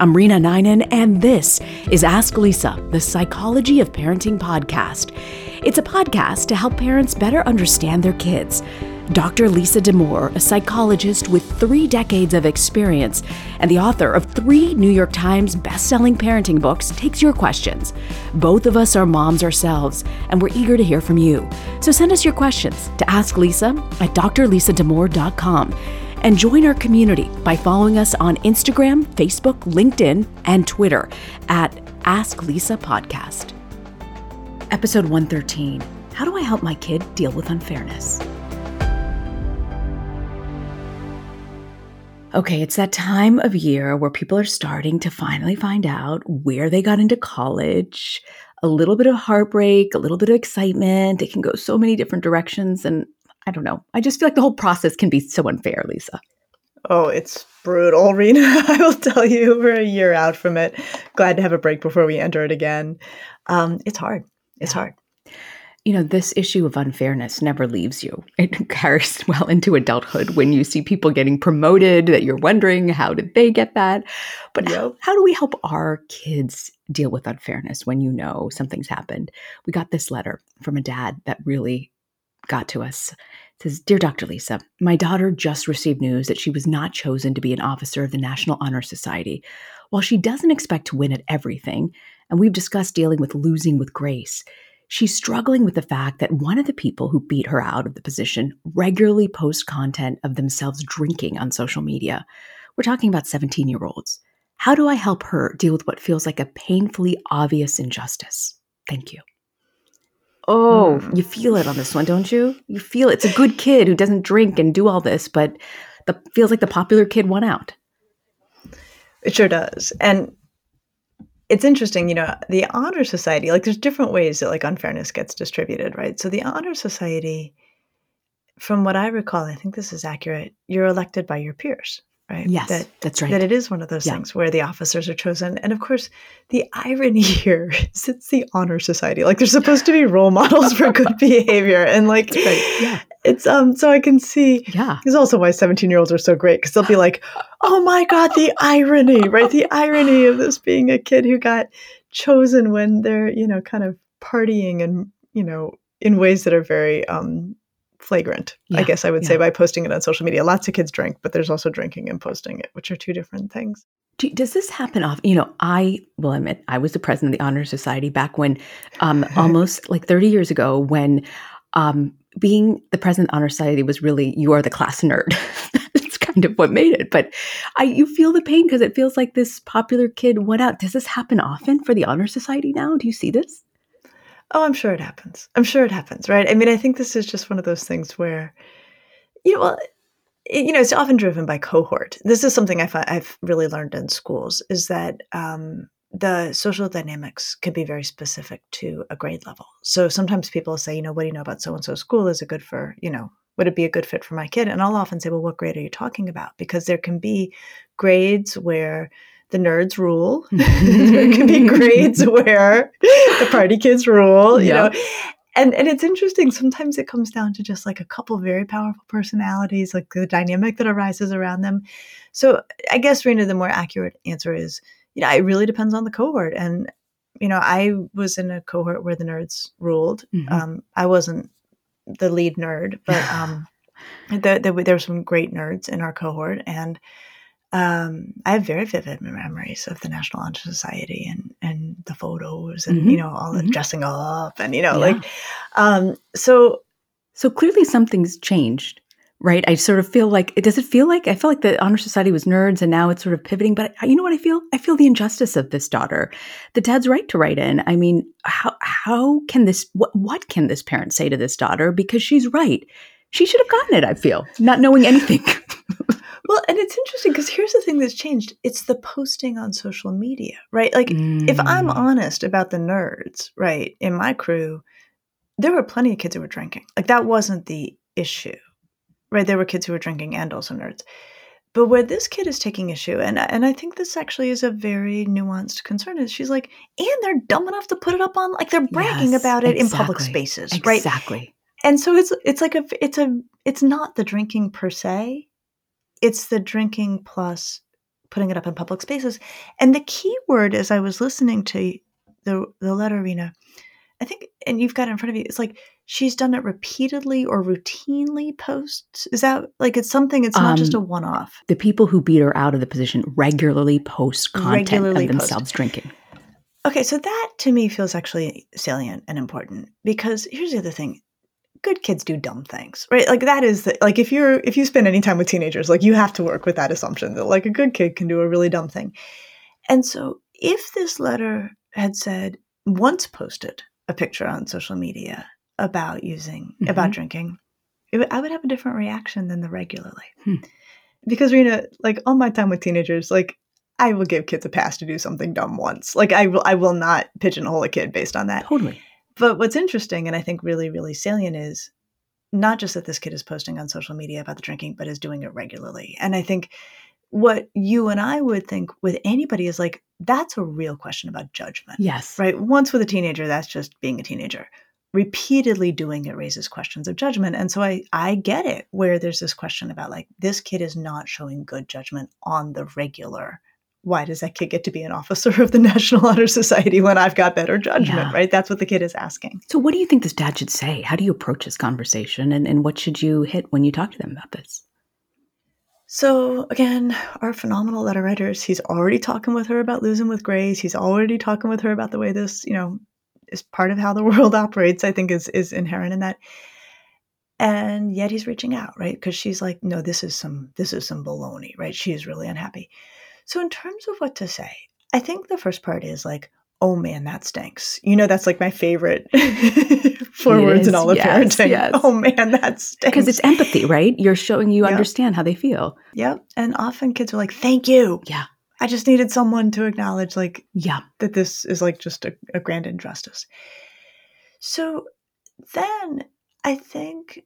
I'm Reena Ninan, and this is Ask Lisa, the Psychology of Parenting podcast. It's a podcast to help parents better understand their kids. Dr. Lisa Damour, a psychologist with three decades of experience and the author of three New York Times best-selling parenting books, takes your questions. Both of us are moms ourselves, and we're eager to hear from you. So send us your questions to Ask Lisa at drlisadamour.com and join our community by following us on Instagram, Facebook, LinkedIn, and Twitter at Ask Lisa Podcast. Episode 113 How do I help my kid deal with unfairness? Okay, it's that time of year where people are starting to finally find out where they got into college. A little bit of heartbreak, a little bit of excitement. It can go so many different directions. And I don't know. I just feel like the whole process can be so unfair, Lisa. Oh, it's brutal, Reena. I will tell you, we're a year out from it. Glad to have a break before we enter it again. Um, it's hard. It's yeah. hard. You know, this issue of unfairness never leaves you. It carries well into adulthood when you see people getting promoted that you're wondering, how did they get that? But yep. how, how do we help our kids deal with unfairness when you know something's happened? We got this letter from a dad that really got to us. It says, Dear Dr. Lisa, my daughter just received news that she was not chosen to be an officer of the National Honor Society. While she doesn't expect to win at everything, and we've discussed dealing with losing with grace, she's struggling with the fact that one of the people who beat her out of the position regularly posts content of themselves drinking on social media. We're talking about 17 year olds. How do I help her deal with what feels like a painfully obvious injustice? Thank you. Oh, mm. you feel it on this one, don't you? You feel it. it's a good kid who doesn't drink and do all this, but the feels like the popular kid won out. It sure does. And it's interesting, you know, the honor society, like there's different ways that like unfairness gets distributed, right? So the honor society, from what I recall, I think this is accurate, you're elected by your peers, right? Yes, that, that's right. That it is one of those yeah. things where the officers are chosen. And of course, the irony here is it's the honor society. Like they're supposed to be role models for good behavior. And like, right. yeah. It's um so I can see yeah. It's also why 17 year olds are so great because they'll be like, oh my God, the irony, right? The irony of this being a kid who got chosen when they're, you know, kind of partying and, you know, in ways that are very um flagrant, yeah, I guess I would yeah. say, by posting it on social media. Lots of kids drink, but there's also drinking and posting it, which are two different things. Do, does this happen often? You know, I will admit I was the president of the Honor Society back when, um, almost like 30 years ago, when um, being the president of the Honor Society was really you are the class nerd. That's kind of what made it. But I, you feel the pain because it feels like this popular kid went out. Does this happen often for the Honor Society now? Do you see this? Oh, I'm sure it happens. I'm sure it happens, right? I mean, I think this is just one of those things where, you know, well, it, you know, it's often driven by cohort. This is something I have really learned in schools is that um, the social dynamics can be very specific to a grade level. So sometimes people say, you know, what do you know about so and so school? Is it good for, you know, would it be a good fit for my kid? And I'll often say, well, what grade are you talking about? Because there can be grades where the nerds rule. there can be grades where the party kids rule, you know. And and it's interesting. Sometimes it comes down to just like a couple very powerful personalities, like the dynamic that arises around them. So I guess Reena, the more accurate answer is, you know, it really depends on the cohort. And you know, I was in a cohort where the nerds ruled. Mm-hmm. Um, I wasn't the lead nerd, but um, there, there, there were some great nerds in our cohort, and um, I have very vivid memories of the National Honor Society and and the photos and mm-hmm. you know all the mm-hmm. dressing up and you know yeah. like um, so so clearly something's changed right? I sort of feel like it does it feel like i feel like the honor society was nerds and now it's sort of pivoting but you know what i feel? I feel the injustice of this daughter. The dad's right to write in. I mean how how can this what, what can this parent say to this daughter? Because she's right. She should have gotten it i feel not knowing anything Well, and it's interesting because here's the thing that's changed. It's the posting on social media, right? Like, mm. if I'm mm. honest about the nerds, right, in my crew, there were plenty of kids who were drinking. Like, that wasn't the issue, right? There were kids who were drinking and also nerds. But where this kid is taking issue, and and I think this actually is a very nuanced concern, is she's like, and they're dumb enough to put it up on, like they're bragging yes, about it exactly. in public spaces, right? Exactly. And so it's it's like a it's a it's not the drinking per se, it's the drinking plus putting it up in public spaces. And the key word as I was listening to the the letter Reena, I think, and you've got it in front of you, it's like she's done it repeatedly or routinely posts. Is that like it's something, it's not um, just a one off? The people who beat her out of the position regularly post content regularly of themselves post. drinking. Okay, so that to me feels actually salient and important because here's the other thing good kids do dumb things, right? Like that is the, like if you're if you spend any time with teenagers, like you have to work with that assumption that like a good kid can do a really dumb thing. And so if this letter had said once posted a picture on social media about using mm-hmm. about drinking, it, I would have a different reaction than the regularly. Hmm. Because Reena, like all my time with teenagers, like I will give kids a pass to do something dumb once. Like I will I will not pigeonhole a kid based on that. Totally. But what's interesting and I think really, really salient is not just that this kid is posting on social media about the drinking, but is doing it regularly. And I think what you and I would think with anybody is like, that's a real question about judgment. Yes. Right. Once with a teenager, that's just being a teenager. Repeatedly doing it raises questions of judgment. And so I, I get it where there's this question about like, this kid is not showing good judgment on the regular why does that kid get to be an officer of the National Honor Society when I've got better judgment, yeah. right? That's what the kid is asking. So, what do you think this dad should say? How do you approach this conversation? And, and what should you hit when you talk to them about this? So, again, our phenomenal letter writers, he's already talking with her about losing with Grace. He's already talking with her about the way this, you know, is part of how the world operates, I think is, is inherent in that. And yet he's reaching out, right? Because she's like, no, this is some, this is some baloney, right? She is really unhappy. So, in terms of what to say, I think the first part is like, oh man, that stinks. You know, that's like my favorite four words in all of yes, parenting. Yes. Oh man, that stinks. Because it's empathy, right? You're showing you yep. understand how they feel. Yep. And often kids are like, thank you. Yeah. I just needed someone to acknowledge, like, yeah, that this is like just a, a grand injustice. So then I think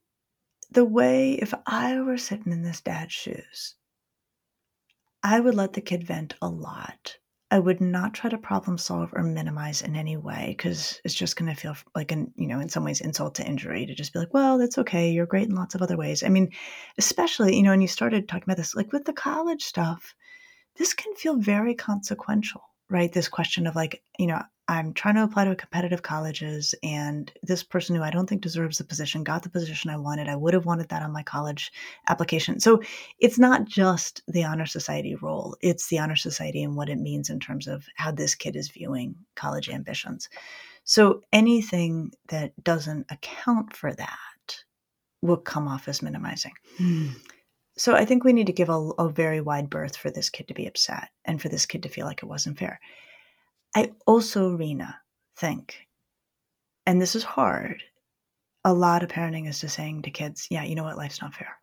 the way, if I were sitting in this dad's shoes, I would let the kid vent a lot. I would not try to problem solve or minimize in any way because it's just going to feel like an, you know, in some ways insult to injury to just be like, well, that's okay. You're great in lots of other ways. I mean, especially, you know, when you started talking about this, like with the college stuff, this can feel very consequential, right? This question of like, you know, I'm trying to apply to competitive colleges, and this person who I don't think deserves the position got the position I wanted. I would have wanted that on my college application. So it's not just the Honor Society role, it's the Honor Society and what it means in terms of how this kid is viewing college ambitions. So anything that doesn't account for that will come off as minimizing. Hmm. So I think we need to give a, a very wide berth for this kid to be upset and for this kid to feel like it wasn't fair. I also, Reena, think, and this is hard, a lot of parenting is just saying to kids, yeah, you know what, life's not fair.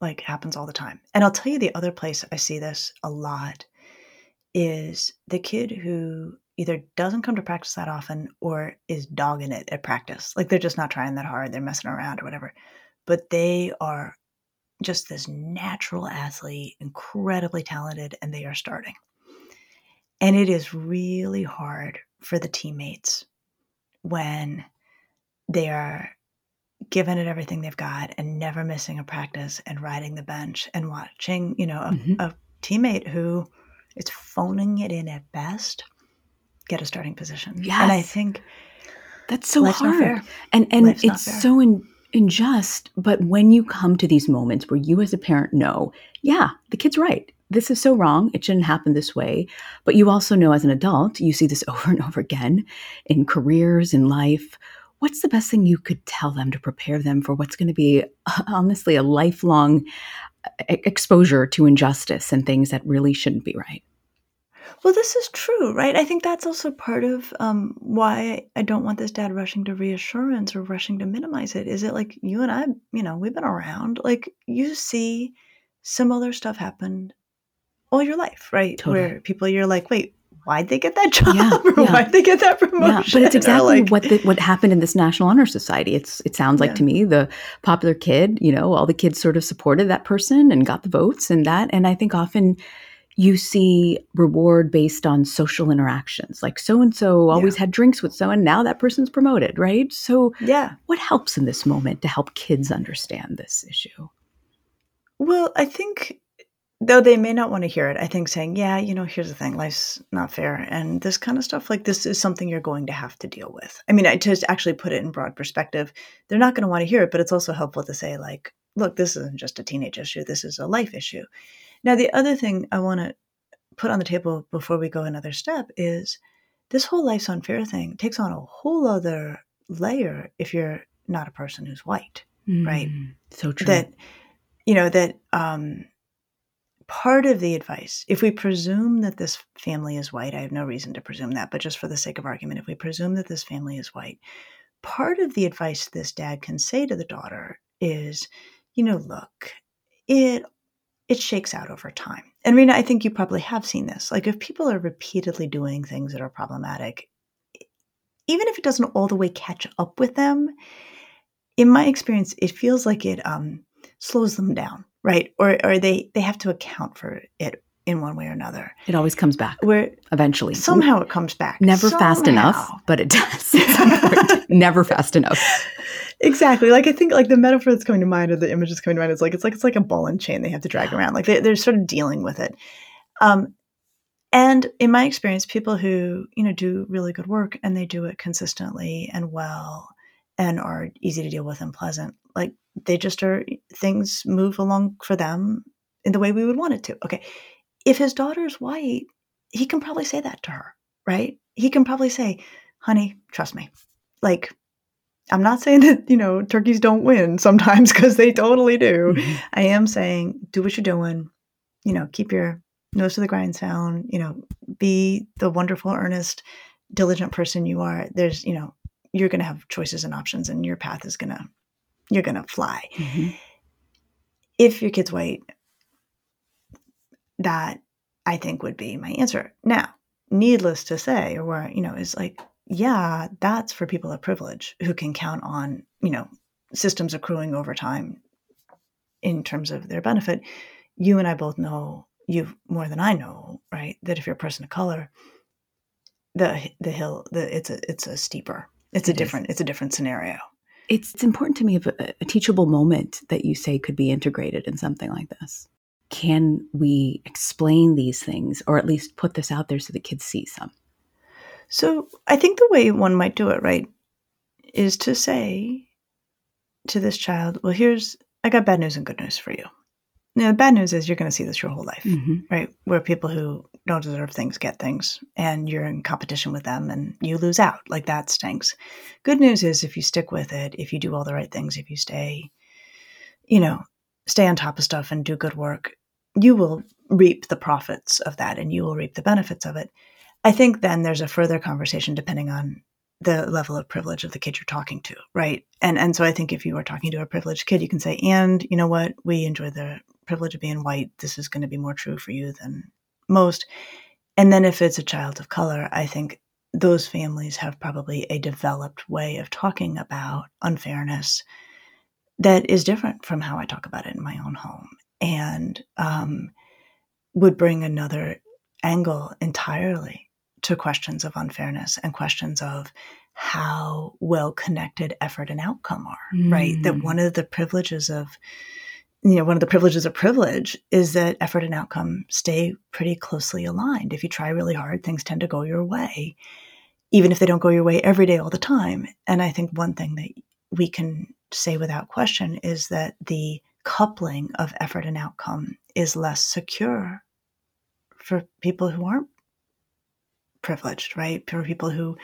Like happens all the time. And I'll tell you the other place I see this a lot is the kid who either doesn't come to practice that often or is dogging it at practice. Like they're just not trying that hard, they're messing around or whatever. But they are just this natural athlete, incredibly talented, and they are starting. And it is really hard for the teammates when they are giving it everything they've got and never missing a practice and riding the bench and watching, you know, a, mm-hmm. a teammate who is phoning it in at best get a starting position. Yes. And I think that's so hard. And and life's it's so in, unjust, but when you come to these moments where you as a parent know, yeah, the kid's right. This is so wrong. It shouldn't happen this way. But you also know as an adult, you see this over and over again in careers, in life. What's the best thing you could tell them to prepare them for what's going to be honestly a lifelong uh, exposure to injustice and things that really shouldn't be right? Well, this is true, right? I think that's also part of um, why I don't want this dad rushing to reassurance or rushing to minimize it. Is it like you and I, you know, we've been around. Like you see similar stuff happen all your life, right? Totally. Where people, you're like, wait, why'd they get that job? Yeah, or yeah. why'd they get that promotion? Yeah, but it's exactly like, what the, what happened in this National Honor Society. It's it sounds like to me the popular kid. You know, all the kids sort of supported that person and got the votes and that. And I think often you see reward based on social interactions. Like so and so always yeah. had drinks with so and now that person's promoted right? So yeah. what helps in this moment to help kids understand this issue? Well i think though they may not want to hear it i think saying yeah you know here's the thing life's not fair and this kind of stuff like this is something you're going to have to deal with. I mean I, to actually put it in broad perspective they're not going to want to hear it but it's also helpful to say like look this isn't just a teenage issue this is a life issue now, the other thing I want to put on the table before we go another step is this whole life's unfair thing takes on a whole other layer if you're not a person who's white, mm, right? So true. That, you know, that um, part of the advice, if we presume that this family is white, I have no reason to presume that, but just for the sake of argument, if we presume that this family is white, part of the advice this dad can say to the daughter is, you know, look, it it shakes out over time. And Reena, I think you probably have seen this. Like if people are repeatedly doing things that are problematic, even if it doesn't all the way catch up with them, in my experience, it feels like it um, slows them down, right? Or or they they have to account for it in one way or another. It always comes back. Where eventually somehow it comes back. Never somehow. fast enough, but it does. Never fast enough exactly. Like I think like the metaphor that's coming to mind or the image that's coming to mind is like it's like it's like a ball and chain they have to drag around. Like they, they're sort of dealing with it. Um, and in my experience, people who you know do really good work and they do it consistently and well and are easy to deal with and pleasant, like they just are things move along for them in the way we would want it to. Okay, if his daughter's white, he can probably say that to her, right? He can probably say, "Honey, trust me." Like I'm not saying that, you know, turkeys don't win sometimes because they totally do. Mm-hmm. I am saying do what you're doing, you know, keep your nose to the grindstone, you know, be the wonderful, earnest, diligent person you are. There's, you know, you're going to have choices and options and your path is going to, you're going to fly. Mm-hmm. If your kid's white, that I think would be my answer. Now, needless to say, or where, you know, is like, yeah, that's for people of privilege who can count on, you know, systems accruing over time in terms of their benefit. You and I both know, you more than I know, right? That if you're a person of color, the the hill, the it's a it's a steeper. It's it a different is. it's a different scenario. It's, it's important to me of a, a teachable moment that you say could be integrated in something like this. Can we explain these things or at least put this out there so the kids see some? So I think the way one might do it, right, is to say to this child, well, here's, I got bad news and good news for you. Now, the bad news is you're going to see this your whole life, mm-hmm. right? Where people who don't deserve things get things and you're in competition with them and you lose out. Like that stinks. Good news is if you stick with it, if you do all the right things, if you stay, you know, stay on top of stuff and do good work, you will reap the profits of that and you will reap the benefits of it. I think then there's a further conversation depending on the level of privilege of the kid you're talking to, right? And and so I think if you are talking to a privileged kid, you can say, and you know what, we enjoy the privilege of being white. This is going to be more true for you than most. And then if it's a child of color, I think those families have probably a developed way of talking about unfairness that is different from how I talk about it in my own home and um, would bring another angle entirely to questions of unfairness and questions of how well connected effort and outcome are, mm. right? That one of the privileges of you know, one of the privileges of privilege is that effort and outcome stay pretty closely aligned. If you try really hard, things tend to go your way, even if they don't go your way every day all the time. And I think one thing that we can say without question is that the coupling of effort and outcome is less secure for people who aren't privileged, right? For people who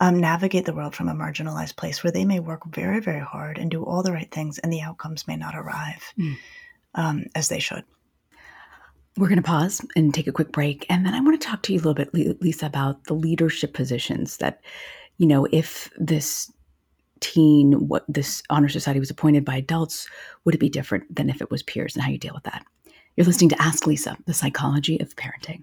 um, navigate the world from a marginalized place where they may work very, very hard and do all the right things, and the outcomes may not arrive mm. um, as they should. We're going to pause and take a quick break. And then I want to talk to you a little bit, Lisa, about the leadership positions that, you know, if this teen, what this honor society was appointed by adults, would it be different than if it was peers and how you deal with that? You're listening to Ask Lisa, the psychology of parenting.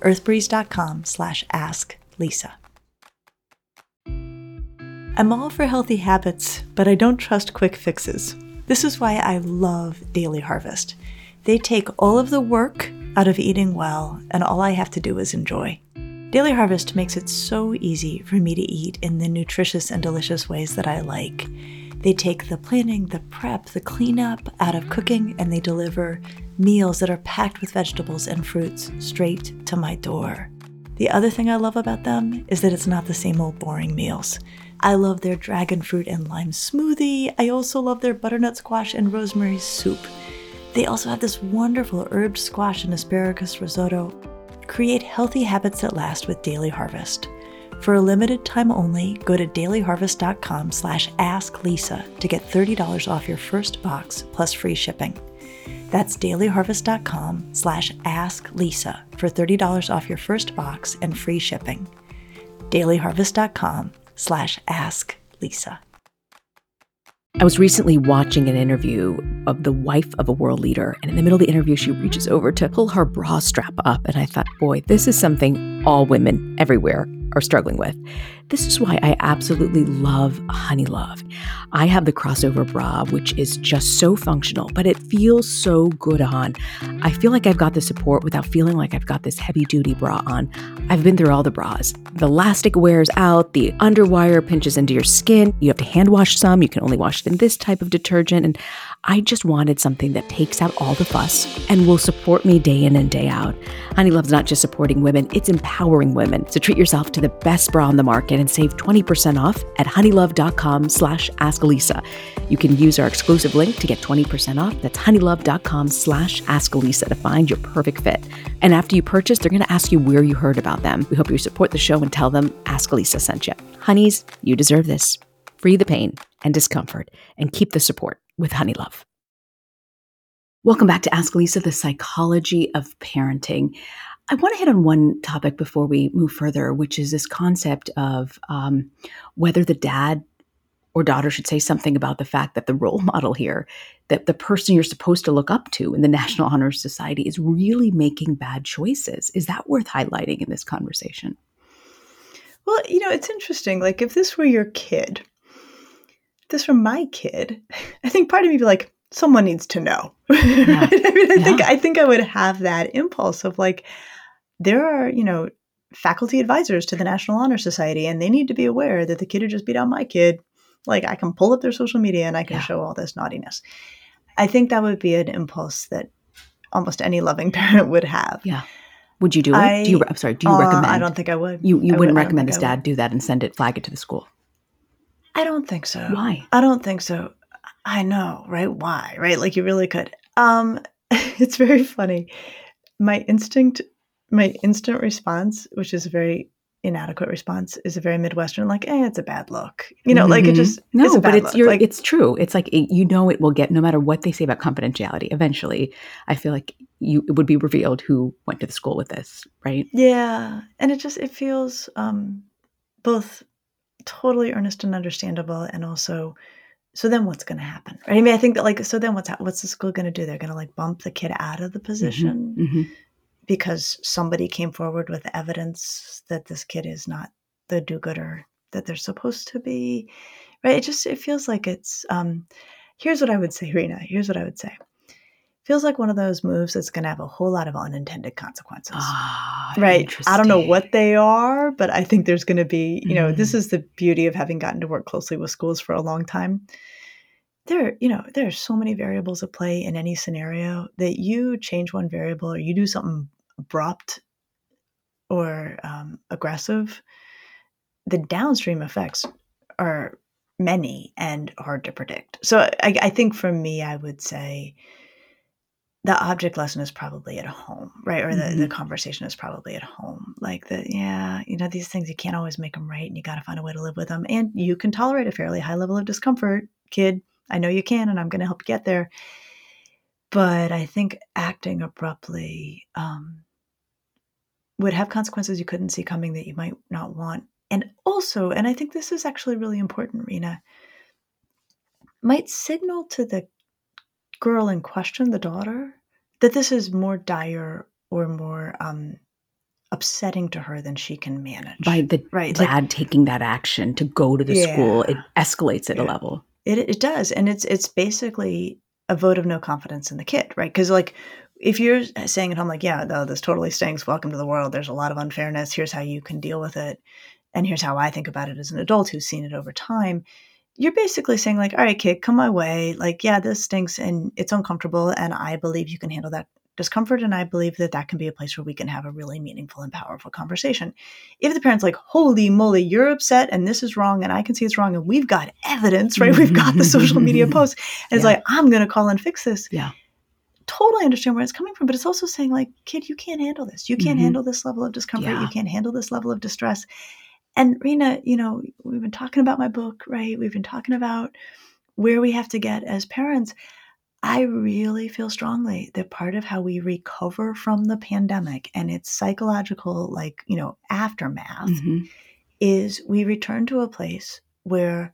earthbreeze.com slash ask Lisa. I'm all for healthy habits, but I don't trust quick fixes. This is why I love Daily Harvest. They take all of the work out of eating well, and all I have to do is enjoy. Daily Harvest makes it so easy for me to eat in the nutritious and delicious ways that I like. They take the planning, the prep, the cleanup out of cooking, and they deliver meals that are packed with vegetables and fruits straight to my door. The other thing I love about them is that it's not the same old boring meals. I love their dragon fruit and lime smoothie. I also love their butternut squash and rosemary soup. They also have this wonderful herbed squash and asparagus risotto. Create healthy habits that last with Daily Harvest. For a limited time only, go to dailyharvest.com slash asklisa to get $30 off your first box plus free shipping. That's dailyharvest.com slash asklisa for $30 off your first box and free shipping. dailyharvest.com slash asklisa. I was recently watching an interview of the wife of a world leader, and in the middle of the interview, she reaches over to pull her bra strap up. And I thought, boy, this is something all women everywhere are struggling with. This is why I absolutely love Honeylove. I have the crossover bra, which is just so functional, but it feels so good on. I feel like I've got the support without feeling like I've got this heavy duty bra on. I've been through all the bras. The elastic wears out, the underwire pinches into your skin. You have to hand wash some. You can only wash it in this type of detergent. And I just wanted something that takes out all the fuss and will support me day in and day out. Honeylove's not just supporting women, it's empowering women. So treat yourself to the best bra on the market and save 20% off at honeylove.com slash askalisa. You can use our exclusive link to get 20% off. That's honeylove.com slash askalisa to find your perfect fit. And after you purchase, they're going to ask you where you heard about them. We hope you support the show and tell them Ask Lisa sent you. Honeys, you deserve this. Free the pain and discomfort and keep the support with Honeylove. Welcome back to Ask Lisa, the psychology of parenting. I want to hit on one topic before we move further, which is this concept of um, whether the dad or daughter should say something about the fact that the role model here, that the person you're supposed to look up to in the National Honor Society is really making bad choices. Is that worth highlighting in this conversation? Well, you know, it's interesting. Like, if this were your kid, if this were my kid, I think part of me would be like, someone needs to know. Yeah. I mean, I yeah. think I think I would have that impulse of like, there are, you know, faculty advisors to the National Honor Society, and they need to be aware that the kid who just beat out my kid, like I can pull up their social media and I can Yeah. show all this naughtiness. I think that would be an impulse that almost any loving parent would have. Yeah. Would you do it? I- do you? I'm sorry. Do you Uh, recommend? I don't think I would. You you I wouldn't would- recommend this dad do that and send it, flag it to the school. I don't think so. Why? I don't think so. I know, right? Why? Right? Like you really could. Um it's very funny. My instinct my instant response, which is a very inadequate response, is a very Midwestern, like, eh, it's a bad look. You know, like it Mhm. just no, it's a but it's your like, it's true. It's like it, you know it will get no matter what they say about confidentiality. Eventually, I feel like you it would be revealed who went to the school with this, right? Yeah. And it just it feels um both totally earnest and understandable and also so then what's going to happen? Right? I mean, I think that like so then what's what's the school going to do? They're going to like bump the kid out of the position hmm because somebody came forward with evidence that this kid is not the do-gooder that they're supposed to be. Right? It just it feels like it's um here's what I would say, Reena. Here's what I would say. Feels like one of those moves that's going to have a whole lot of unintended consequences Ah, right i don't know what they are but i think there's going to be you know this Mm. is the beauty of having gotten to work closely with schools for a long time there you know there are so many variables at play in any scenario that you change one variable or you do something abrupt or um, aggressive the downstream effects are many and hard to predict so I, I think for me i would say the object lesson is probably at home, right? Or the, the conversation is probably at home. Like the, yeah, you know, these things, you can't always make them right and you got to find a way to live with them. And you can tolerate a fairly high level of discomfort, kid. I know you can, and I'm going to help you get there. But I think acting abruptly um, would have consequences you couldn't see coming that you might not want. And also, and I think this is actually really important, Reena, might signal to the girl in question, the daughter, that this is more dire or more um, upsetting to her than she can manage. by the right, like- dad taking that action to go to the school, it escalates at a level. It it does, and it's it's basically a vote of no confidence in the kid, right? Because like if you're saying at home, like, yeah, no, this totally stinks. Welcome to the world. There's a lot of unfairness. Here's how you can deal with it, and here's how I think about it as an adult who's seen it over time. You're basically saying like, all right, kid, come my way. Like, yeah, this stinks and it's uncomfortable, and I believe you can handle that discomfort, and I believe that that can be a place where we can have a really meaningful and powerful conversation. If the parent's like, holy moly, you're upset and this is wrong, and I can see it's wrong, and we've got evidence, right? We've got the social media posts. And it's like, I'm going to call and fix this. Yeah. Totally understand where it's coming from, but it's also saying, like, kid, you can't handle this. You can't Mhm. handle this level of discomfort. Yeah. You can't handle this level of distress. And Reena, you know, we've been talking about my book, right? We've been talking about where we have to get as parents. I really feel strongly that part of how we recover from the pandemic and its psychological, like, you know, aftermath Mhm. is we return to a place where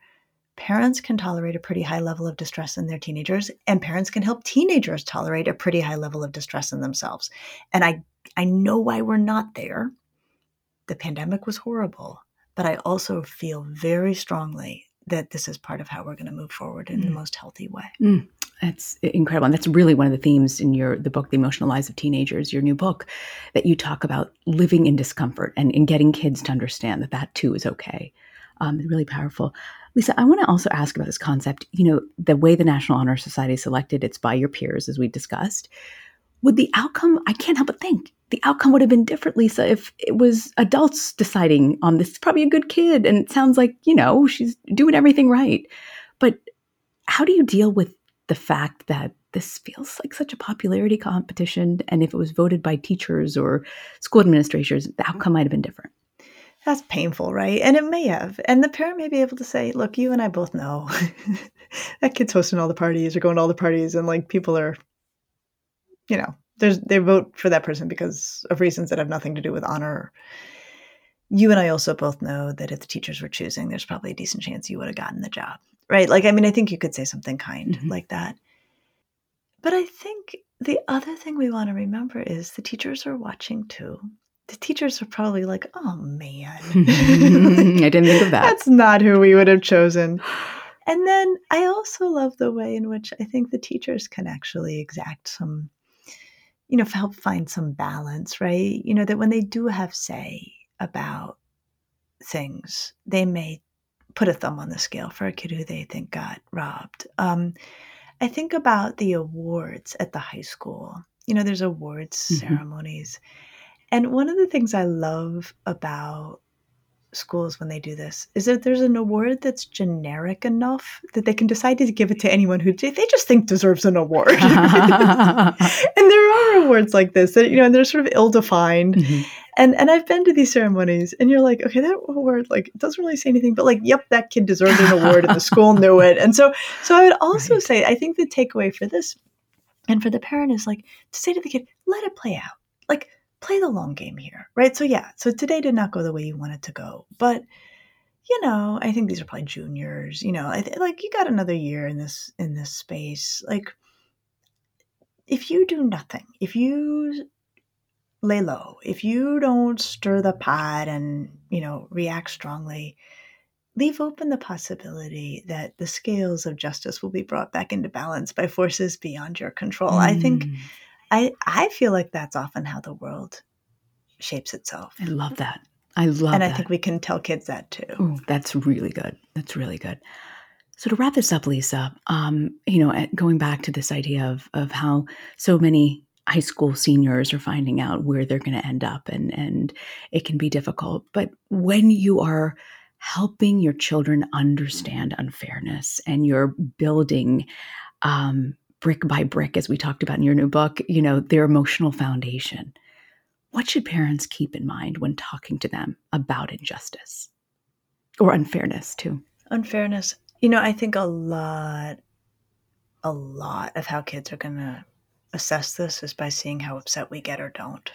parents can tolerate a pretty high level of distress in their teenagers and parents can help teenagers tolerate a pretty high level of distress in themselves and i i know why we're not there the pandemic was horrible but i also feel very strongly that this is part of how we're going to move forward in the Mm. most healthy way That's incredible. And that's really one of the themes in your the book, The Emotional Lives of Teenagers, your new book, that you talk about living in discomfort and, and getting kids to understand that that too is okay. Um, really powerful. Lisa, I want to also ask about this concept. You know, the way the National Honor Society is selected, it's by your peers, as we discussed. Would the outcome, I can't help but think, the outcome would have been different, Lisa, if it was adults deciding on this. It's probably a good kid. And it sounds like, you know, she's doing everything right. But how do you deal with the fact that this feels like such a popularity competition and if it was voted by teachers or school administrators the outcome might have been different that's painful right? And it may have. And the parent may be able to say look you and i both know. That kid's hosting all the parties or going to all the parties and like people are you know there's they vote for that person because of reasons that have nothing to do with honor. You and i also both know that if the teachers were choosing there's probably a decent chance you would have gotten the job right? Like i mean i think you could say something kind Mhm. like that. But i think the other thing we want to remember is the teachers are watching too the teachers are probably like oh man i didn't think of that that's not who we would have chosen. And then I also love the way in which I think the teachers can actually exact some, you know, help find some balance, right? You know, that when they do have say, about things, they may put a thumb on the scale for a kid who they think got robbed. Um, I think about the awards at the high school. You know, there's awards Mhm. ceremonies. And one of the things I love about schools when they do this is that there's an award that's generic enough that they can decide to give it to anyone who they just think deserves an award. and there are awards like this that you know, and they're sort of ill-defined. Mhm. And and I've been to these ceremonies, and you're like, okay, that award like doesn't really say anything, but like, yep, that kid deserved an award, and the school knew it. And so, so I would also Right. say, I think the takeaway for this, and for the parent is like to say to the kid, let it play out, like play the long game here, right? So yeah, so today did not go the way you wanted to go, but you know, I think these are probably juniors. You know, I th- like you got another year in this in this space, like. If you do nothing, if you lay low. If you don't stir the pot and, you know, react strongly, leave open the possibility that the scales of justice will be brought back into balance by forces beyond your control. I think Mm. I I feel like that's often how the world shapes itself. I love that. I love that. and that. I think we can tell kids that too. Ooh, that's really good. That's really good. So to wrap this up, Lisa, um, you know, going back to this idea of of how so many high school seniors are finding out where they're going to end up, and and it can be difficult. But when you are helping your children understand unfairness and you're building um, brick by brick, as we talked about in your new book, you know, their emotional foundation. What should parents keep in mind when talking to them about injustice or unfairness, too? Unfairness. You know, I think a lot a lot of how kids are going to assess this is by seeing how upset we get or don't.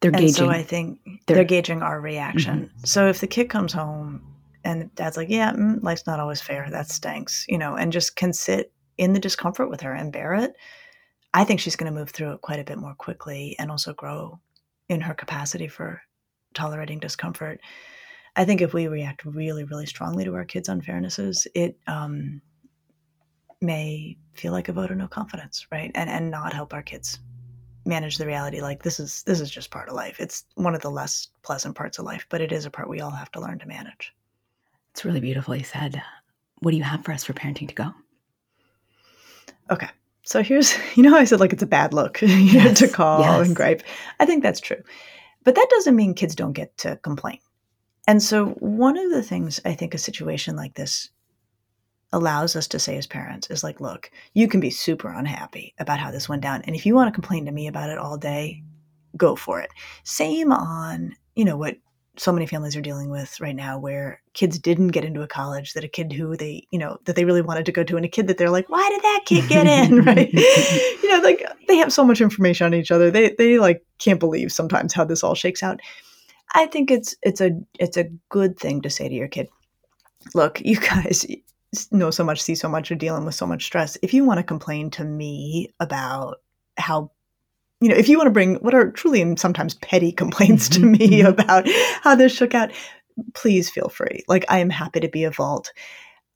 They're and gauging. so I think They're- they're, gauging our reaction. So if the kid comes home and dad's like, "Yeah, mm, life's not always fair. That stinks," you know, and just can sit in the discomfort with her and bear it, I think she's going to move through it quite a bit more quickly and also grow in her capacity for tolerating discomfort. I think if we react really, really strongly to our kids' unfairnesses, it um, may feel like a vote of no confidence, right? And and not help our kids manage the reality like this is this is just part of life it's one of the less pleasant parts of life but it is a part we all have to learn to manage it's really beautifully said. What do you have for us for parenting to go? Okay. So here's you know i said like it's a bad look know, to call yes. and gripe? I think that's true. But that doesn't mean kids don't get to complain. And so one of the things i think a situation like this allows us to say as parents is like look you can be super unhappy about how this went down and if you want to complain to me about it all day go for it. Same on you know what so many families are dealing with right now where kids didn't get into a college that a kid who they you know that they really wanted to go to and a kid that they're like why did that kid get in? Right? You know like they have so much information on each other. They they like can't believe sometimes how this all shakes out. I think it's it's a it's a good thing to say to your kid look you guys know so much see so much are dealing with so much stress. If you want to complain to me about how you know, if you want to bring what are truly and sometimes petty complaints to me mhm. about how this shook out, please feel free. Like I am happy to be a vault.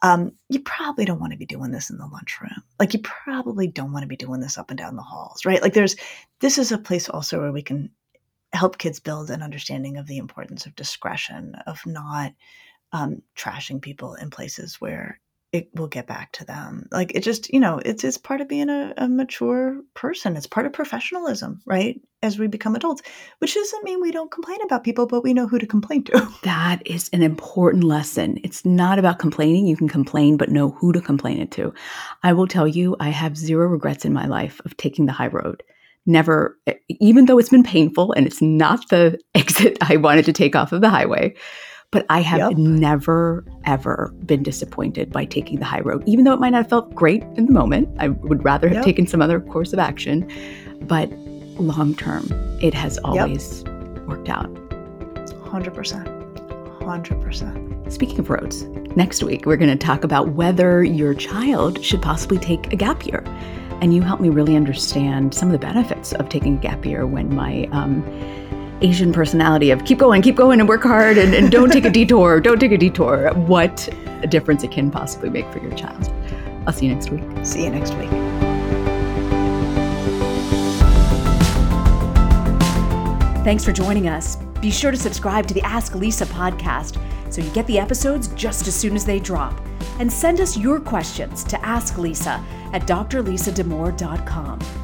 Um, you probably don't want to be doing this in the lunchroom. Like you probably don't want to be doing this up and down the halls, right? Like there's this is a place also where we can help kids build an understanding of the importance of discretion, of not um, trashing people in places where it will get back to them. Like it just, you know, it's it's part of being a, a mature person. It's part of professionalism, right? As we become adults, which doesn't mean we don't complain about people, but we know who to complain to. That is an important lesson. It's not about complaining. You can complain, but know who to complain it to. I will tell you, I have zero regrets in my life of taking the high road. Never, even though it's been painful and it's not the exit I wanted to take off of the highway, but I have Yep. never, ever been disappointed by taking the high road, even though it might not have felt great in the moment. I would rather have Yep. taken some other course of action. But long term, it has always worked out. 100%. 100%. Speaking of roads, next week we're going to talk about whether your child should possibly take a gap year. And you helped me really understand some of the benefits of taking a gap year when my um, Asian personality of keep going, keep going, and work hard, and, and don't take a detour, don't take a detour, what a difference it can possibly make for your child. I'll see you next week. See you next week. Thanks for joining us. Be sure to subscribe to the Ask Lisa podcast so you get the episodes just as soon as they drop. And send us your questions to Ask Lisa at drlisadamour.com.